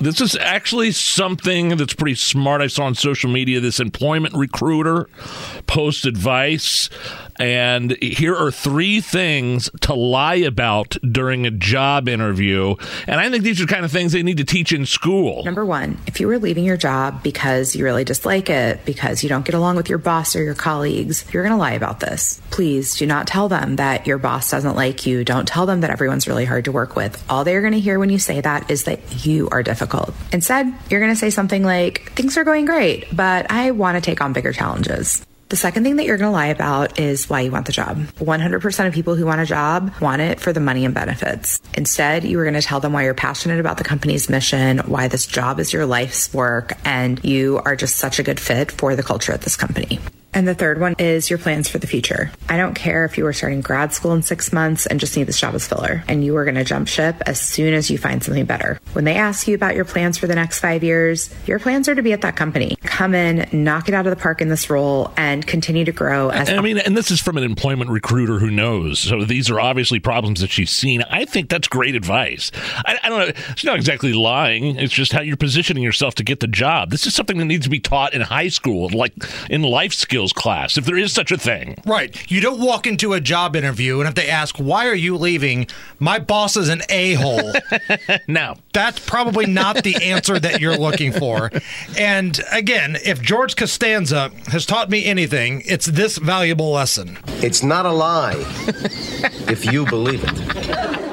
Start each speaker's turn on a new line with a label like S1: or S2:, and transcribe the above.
S1: This is actually something that's pretty smart. I saw on social media this employment recruiter post advice. And here are three things to lie about during a job interview. And I think these are kind of things they need to teach in school.
S2: Number one, if you were leaving your job because you really dislike it, because you don't get along with your boss or your colleagues, you're going to lie about this. Please do not tell them that your boss doesn't like you. Don't tell them that everyone's really hard to work with. All they're going to hear when you say that is that you are difficult. Instead, you're going to say something like, things are going great, but I want to take on bigger challenges. The second thing that you're going to lie about is why you want the job. 100% of people who want a job want it for the money and benefits. Instead, you are going to tell them why you're passionate about the company's mission, why this job is your life's work, and you are just such a good fit for the culture at this company. And the third one is your plans for the future. I don't care if you were starting grad school in six months and just need this job as filler, and you are going to jump ship as soon as you find something better. When they ask you about your plans for the next five years, your plans are to be at that company. Come in, knock it out of the park in this role, and continue to grow. As
S1: I mean, and this is from an employment recruiter who knows. So these are obviously problems that she's seen. I think that's great advice. I, I don't know. It's not exactly lying. It's just how you're positioning yourself to get the job. This is something that needs to be taught in high school, like in life skills class, if there is such a thing.
S3: Right. You don't walk into a job interview and if they ask, why are you leaving? My boss is an a hole.
S1: no.
S3: That's probably not the answer that you're looking for. And again, if George Costanza has taught me anything, it's this valuable lesson.
S4: It's not a lie if you believe it.